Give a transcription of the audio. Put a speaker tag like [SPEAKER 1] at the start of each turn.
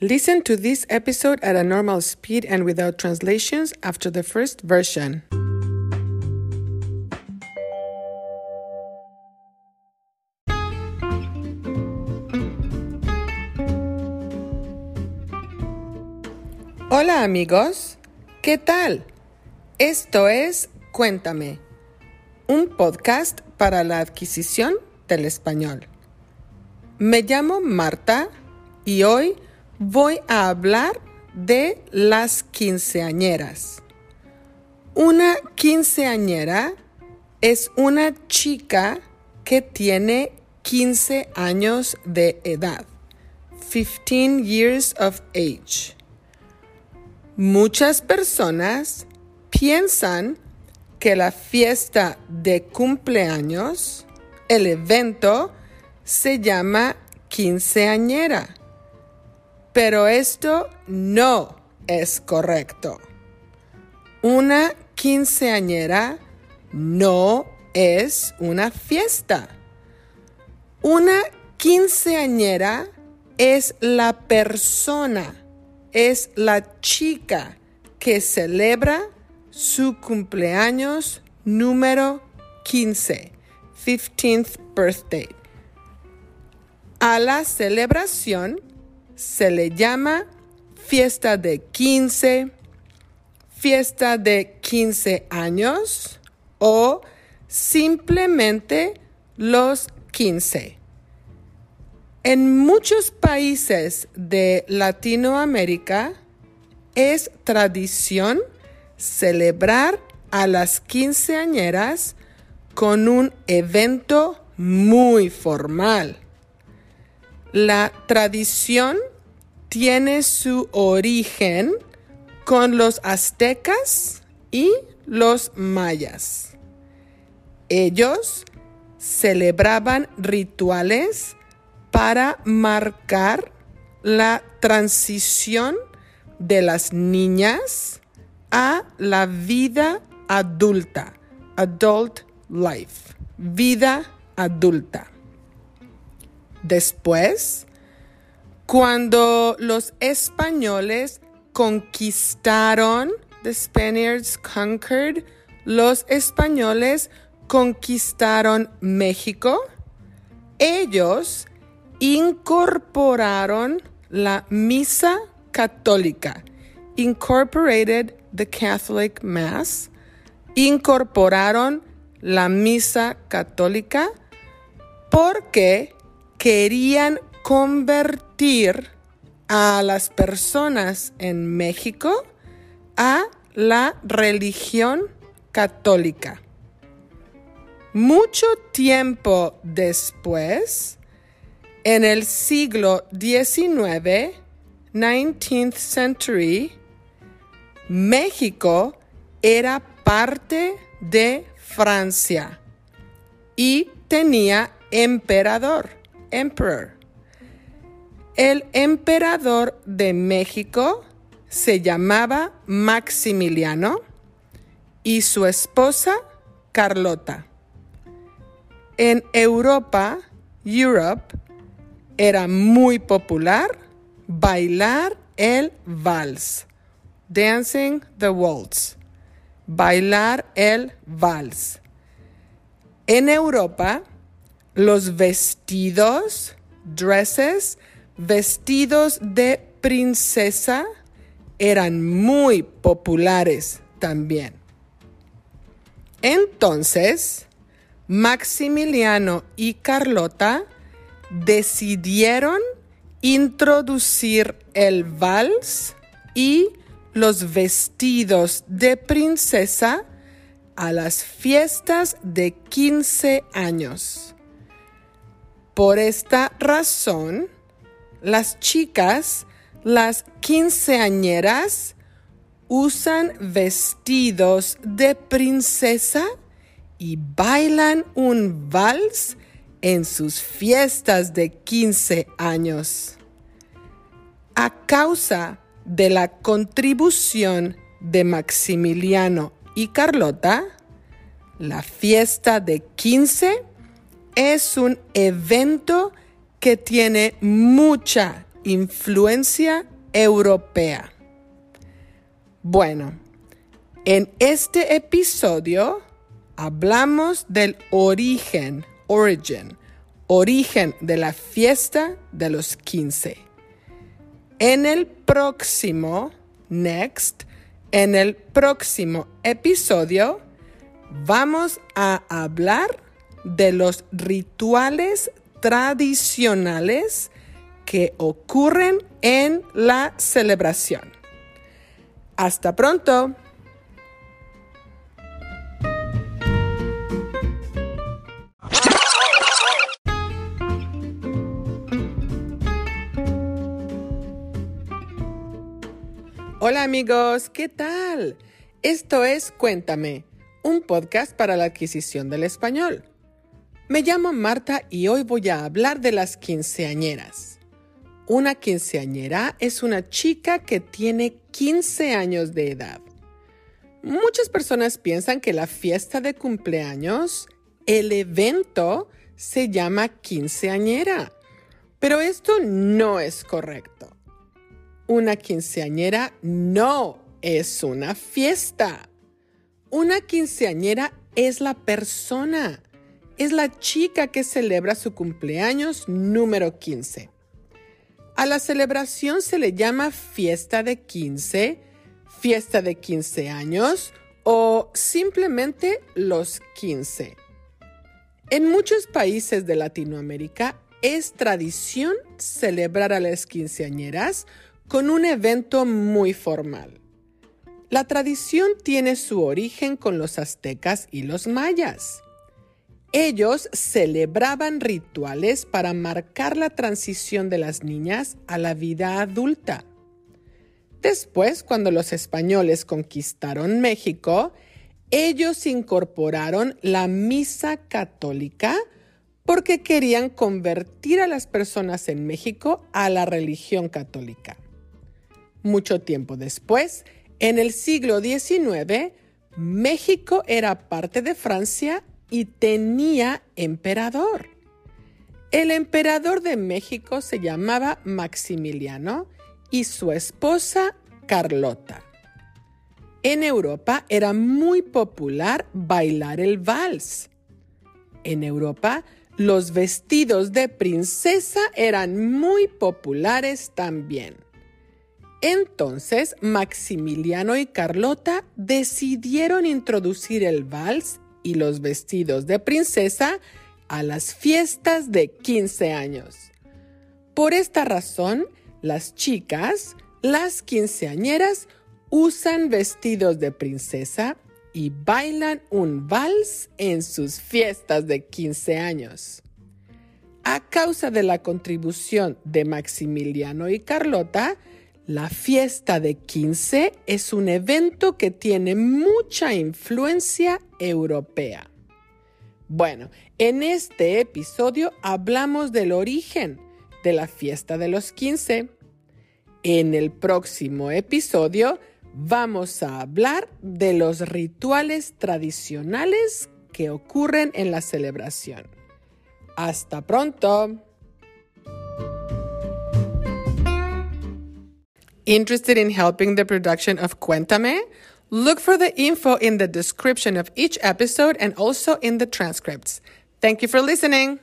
[SPEAKER 1] Listen to this episode at a normal speed and without translations after the first version. Hola amigos, ¿qué tal? Esto es Cuéntame, un podcast para la adquisición del español. Me llamo Marta y hoy voy a hablar de las quinceañeras. Una quinceañera es una chica que tiene 15 años de edad. 15 years of age. Muchas personas piensan que la fiesta de cumpleaños, el evento, se llama quinceañera. Pero esto no es correcto. Una quinceañera no es una fiesta. Una quinceañera es la persona, es la chica que celebra su cumpleaños número 15, 15th birthday. A la celebración se le llama fiesta de 15, fiesta de 15 años o simplemente los 15. En muchos países de Latinoamérica es tradición celebrar a las quinceañeras con un evento muy formal. La tradición tiene su origen con los aztecas y los mayas. Ellos celebraban rituales para marcar la transición de las niñas a la vida adulta, adult life, vida adulta. Después, cuando los españoles conquistaron, the Spaniards conquered, los españoles conquistaron México, ellos incorporaron la misa católica, incorporated the Catholic Mass, incorporaron la misa católica porque querían convertir a las personas en México a la religión católica. Mucho tiempo después, en el siglo XIX, 19th century, México era parte de Francia y tenía emperador, emperor. El emperador de México se llamaba Maximiliano y su esposa Carlota. En Europa, Europe, era muy popular bailar el vals, dancing the waltz, bailar el vals. En Europa, los vestidos, dresses, vestidos de princesa eran muy populares también. Entonces, Maximiliano y Carlota decidieron introducir el vals y los vestidos de princesa a las fiestas de 15 años. Por esta razón, las chicas, las quinceañeras, usan vestidos de princesa y bailan un vals en sus fiestas de 15 años. A causa de la contribución de Maximiliano y Carlota, la fiesta de 15 es un evento que tiene mucha influencia europea. Bueno, en este episodio hablamos del origen, origin, origen de la fiesta de los 15. En el próximo, next, en el próximo episodio vamos a hablar de los rituales tradicionales que ocurren en la celebración. Hasta pronto. Hola amigos, ¿qué tal? Esto es Cuéntame, un podcast para la adquisición del español. Me llamo Marta y hoy voy a hablar de las quinceañeras. Una quinceañera es una chica que tiene 15 años de edad. Muchas personas piensan que la fiesta de cumpleaños, el evento, se llama quinceañera, pero esto no es correcto. Una quinceañera no es una fiesta. Una quinceañera es la persona, es la chica que celebra su cumpleaños número 15. A la celebración se le llama fiesta de 15, fiesta de 15 años o simplemente los 15. En muchos países de Latinoamérica es tradición celebrar a las quinceañeras con un evento muy formal. La tradición tiene su origen con los aztecas y los mayas. Ellos celebraban rituales para marcar la transición de las niñas a la vida adulta. Después, cuando los españoles conquistaron México, ellos incorporaron la misa católica porque querían convertir a las personas en México a la religión católica. Mucho tiempo después, en el siglo XIX, México era parte de Francia y tenía emperador. El emperador de México se llamaba Maximiliano y su esposa Carlota. En Europa era muy popular bailar el vals. En Europa, los vestidos de princesa eran muy populares también. Entonces Maximiliano y Carlota decidieron introducir el vals y los vestidos de princesa a las fiestas de 15 años. Por esta razón, las chicas, las quinceañeras, usan vestidos de princesa y bailan un vals en sus fiestas de 15 años. A causa de la contribución de Maximiliano y Carlota, la fiesta de 15 es un evento que tiene mucha influencia europea. Bueno, en este episodio hablamos del origen de la fiesta de los 15. En el próximo episodio vamos a hablar de los rituales tradicionales que ocurren en la celebración. Hasta pronto. Interested in helping the production of Cuéntame? Look for the info in the description of each episode and also in the transcripts. Thank you for listening.